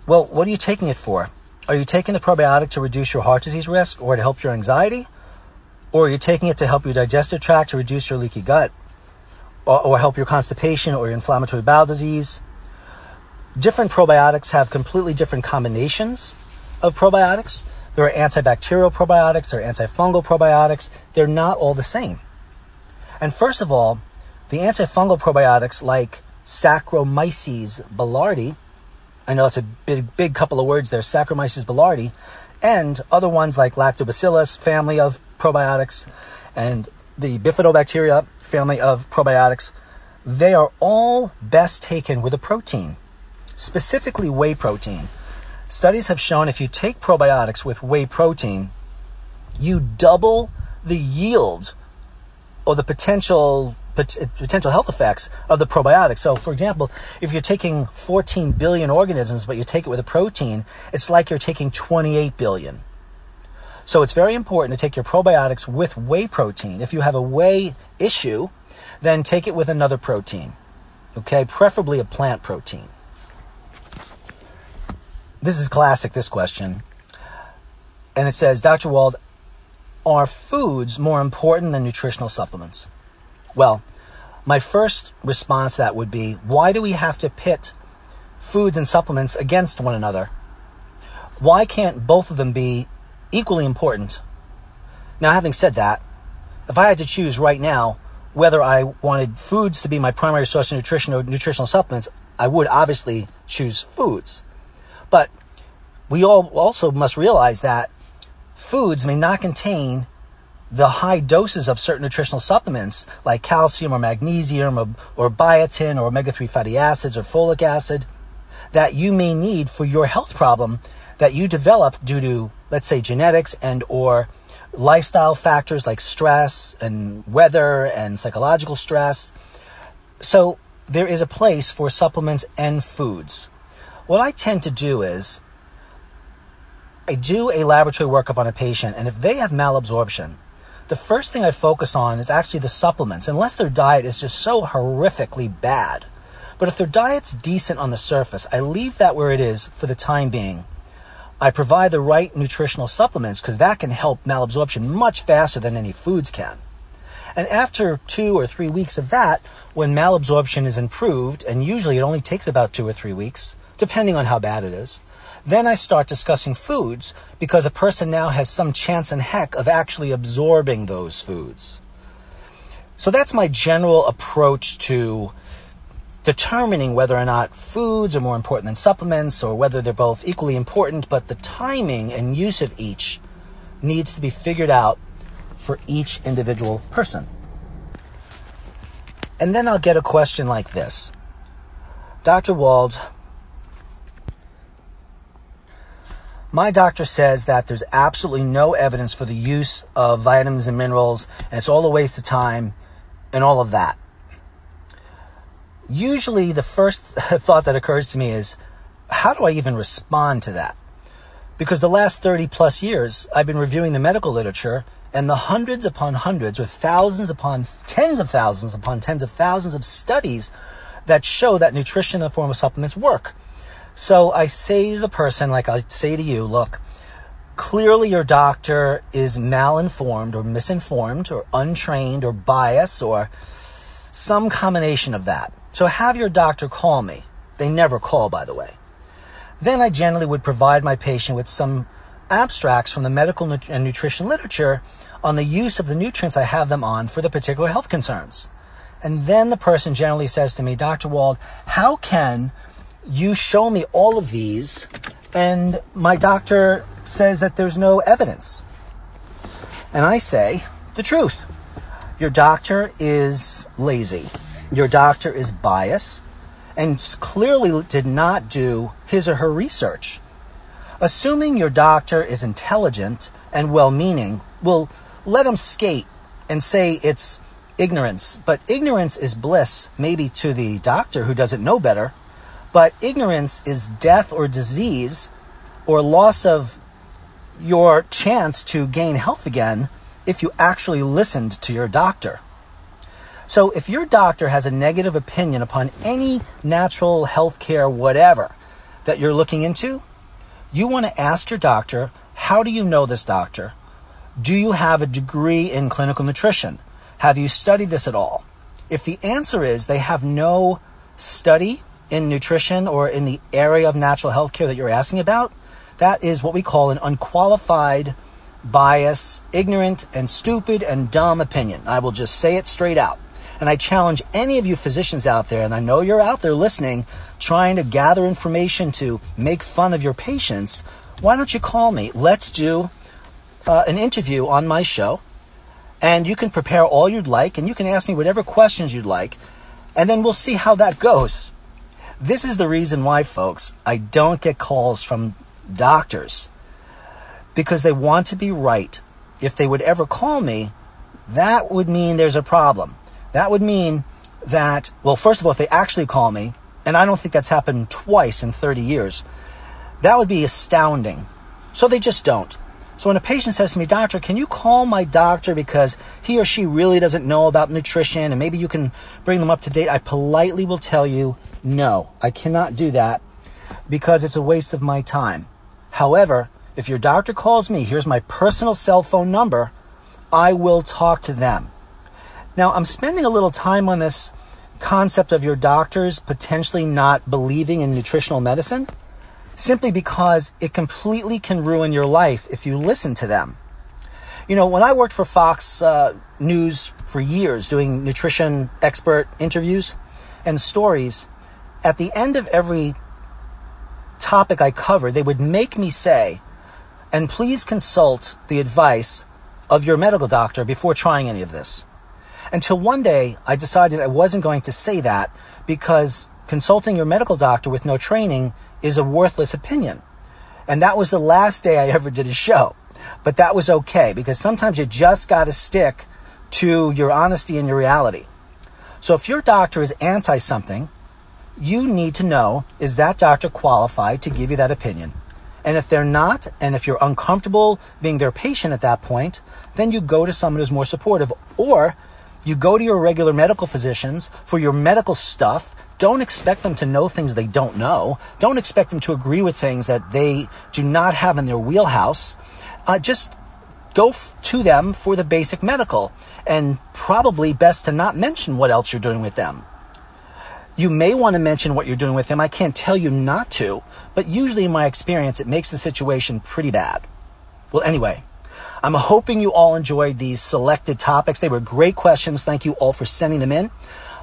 Well, what are you taking it for? Are you taking the probiotic to reduce your heart disease risk or to help your anxiety? Or you're taking it to help your digestive tract to reduce your leaky gut? Or, or help your constipation or your inflammatory bowel disease? Different probiotics have completely different combinations of probiotics. There are antibacterial probiotics, there are antifungal probiotics. They're not all the same. And first of all, the antifungal probiotics like Saccharomyces boulardii, I know that's a big, big couple of words there, Saccharomyces boulardii, and other ones like Lactobacillus family of probiotics and the Bifidobacteria family of probiotics, they are all best taken with a protein, specifically whey protein. Studies have shown if you take probiotics with whey protein, you double the yield or the potential potential health effects of the probiotics. So, for example, if you're taking 14 billion organisms, but you take it with a protein, it's like you're taking 28 billion. So it's very important to take your probiotics with whey protein. If you have a whey issue, then take it with another protein. Okay, preferably a plant protein. This is classic, this question. And it says, Dr. Wald, are foods more important than nutritional supplements? Well, my first response to that would be why do we have to pit foods and supplements against one another? Why can't both of them be equally important? Now, having said that, if I had to choose right now whether I wanted foods to be my primary source of nutrition or nutritional supplements, I would obviously choose foods. But we all also must realize that foods may not contain the high doses of certain nutritional supplements like calcium or magnesium or, or biotin or omega-3 fatty acids or folic acid that you may need for your health problem that you develop due to let's say genetics and or lifestyle factors like stress and weather and psychological stress. So there is a place for supplements and foods. What i tend to do is i do a laboratory workup on a patient and if they have malabsorption the first thing I focus on is actually the supplements, unless their diet is just so horrifically bad. But if their diet's decent on the surface, I leave that where it is for the time being. I provide the right nutritional supplements because that can help malabsorption much faster than any foods can. And after two or three weeks of that, when malabsorption is improved, and usually it only takes about two or three weeks, depending on how bad it is, then I start discussing foods because a person now has some chance in heck of actually absorbing those foods. So that's my general approach to determining whether or not foods are more important than supplements or whether they're both equally important, but the timing and use of each needs to be figured out for each individual person. And then I'll get a question like this Dr. Wald, my doctor says that there's absolutely no evidence for the use of vitamins and minerals, and it's all a waste of time, and all of that. Usually, the first [LAUGHS] thought that occurs to me is, how do I even respond to that? Because the last 30 plus years, I've been reviewing the medical literature and the hundreds upon hundreds, or thousands upon tens of thousands upon tens of thousands of studies that show that nutrition in the form of supplements work. So I say to the person, like I say to you, look, clearly your doctor is malinformed or misinformed or untrained or biased or some combination of that. So have your doctor call me. They never call, by the way. Then I generally would provide my patient with some abstracts from the medical and nutrition literature on the use of the nutrients I have them on for the particular health concerns. And then the person generally says to me, Dr. Wald, how can you show me all of these and my doctor says that there's no evidence? And I say the truth. Your doctor is lazy. Your doctor is biased and clearly did not do his or her research. Assuming your doctor is intelligent and well meaning, will let him skate and say it's ignorance. But ignorance is bliss, maybe to the doctor who doesn't know better. But ignorance is death or disease or loss of your chance to gain health again if you actually listened to your doctor. So if your doctor has a negative opinion upon any natural health care, whatever, that you're looking into, you want to ask your doctor, how do you know this doctor? Do you have a degree in clinical nutrition? Have you studied this at all? If the answer is they have no study in nutrition or in the area of natural health care that you're asking about, that is what we call an unqualified, bias, ignorant, and stupid and dumb opinion. I will just say it straight out. And I challenge any of you physicians out there, and I know you're out there listening, trying to gather information to make fun of your patients, why don't you call me? Let's do uh, an interview on my show, and you can prepare all you'd like, and you can ask me whatever questions you'd like, and then we'll see how that goes. This is the reason why, folks, I don't get calls from doctors because they want to be right. If they would ever call me, that would mean there's a problem. That would mean that, well, first of all, if they actually call me, and I don't think that's happened twice in 30 years. That would be astounding. So they just don't. So when a patient says to me, Doctor, can you call my doctor because he or she really doesn't know about nutrition and maybe you can bring them up to date, I politely will tell you, no, I cannot do that because it's a waste of my time. However, if your doctor calls me, here's my personal cell phone number, I will talk to them. Now, I'm spending a little time on this concept of your doctors potentially not believing in nutritional medicine simply because it completely can ruin your life if you listen to them. You know, when I worked for Fox uh, News for years doing nutrition expert interviews and stories, at the end of every topic I covered, they would make me say, and please consult the advice of your medical doctor before trying any of this. Until one day I decided I wasn't going to say that because consulting your medical doctor with no training is a worthless opinion. And that was the last day I [LAUGHS] ever did a show. But that was okay because sometimes you just got to stick to your honesty and your reality. So if your doctor is anti something, you need to know is that doctor qualified to give you that opinion? And if they're not, and if you're uncomfortable being their patient at that point, then you go to someone who's more supportive. Or you go to your regular medical physicians for your medical stuff. Don't expect them to know things they don't know. Don't expect them to agree with things that they do not have in their wheelhouse. Uh, just go f- to them for the basic medical. And probably best to not mention what else you're doing with them. You may want to mention what you're doing with them. I can't tell you not to, but usually in my experience, it makes the situation pretty bad. Well, anyway, I'm hoping you all enjoyed these selected topics. They were great questions. Thank you all for sending them in.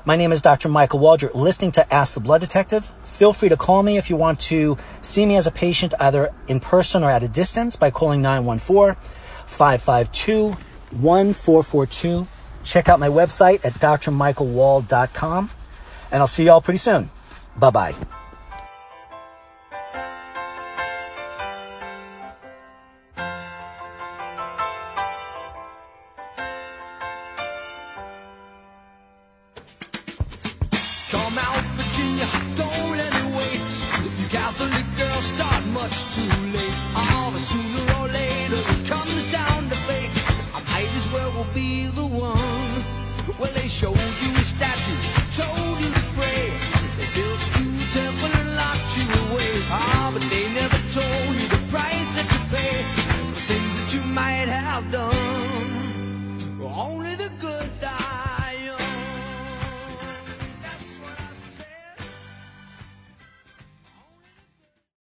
My name is Dr. Michael Waldron. Listening to Ask the Blood Detective. Feel free to call me if you want to see me as a patient either in person or at a distance by calling 914 552 1442. Check out my website at drmichaelwald.com. And I'll see you all pretty soon. Bye bye. Come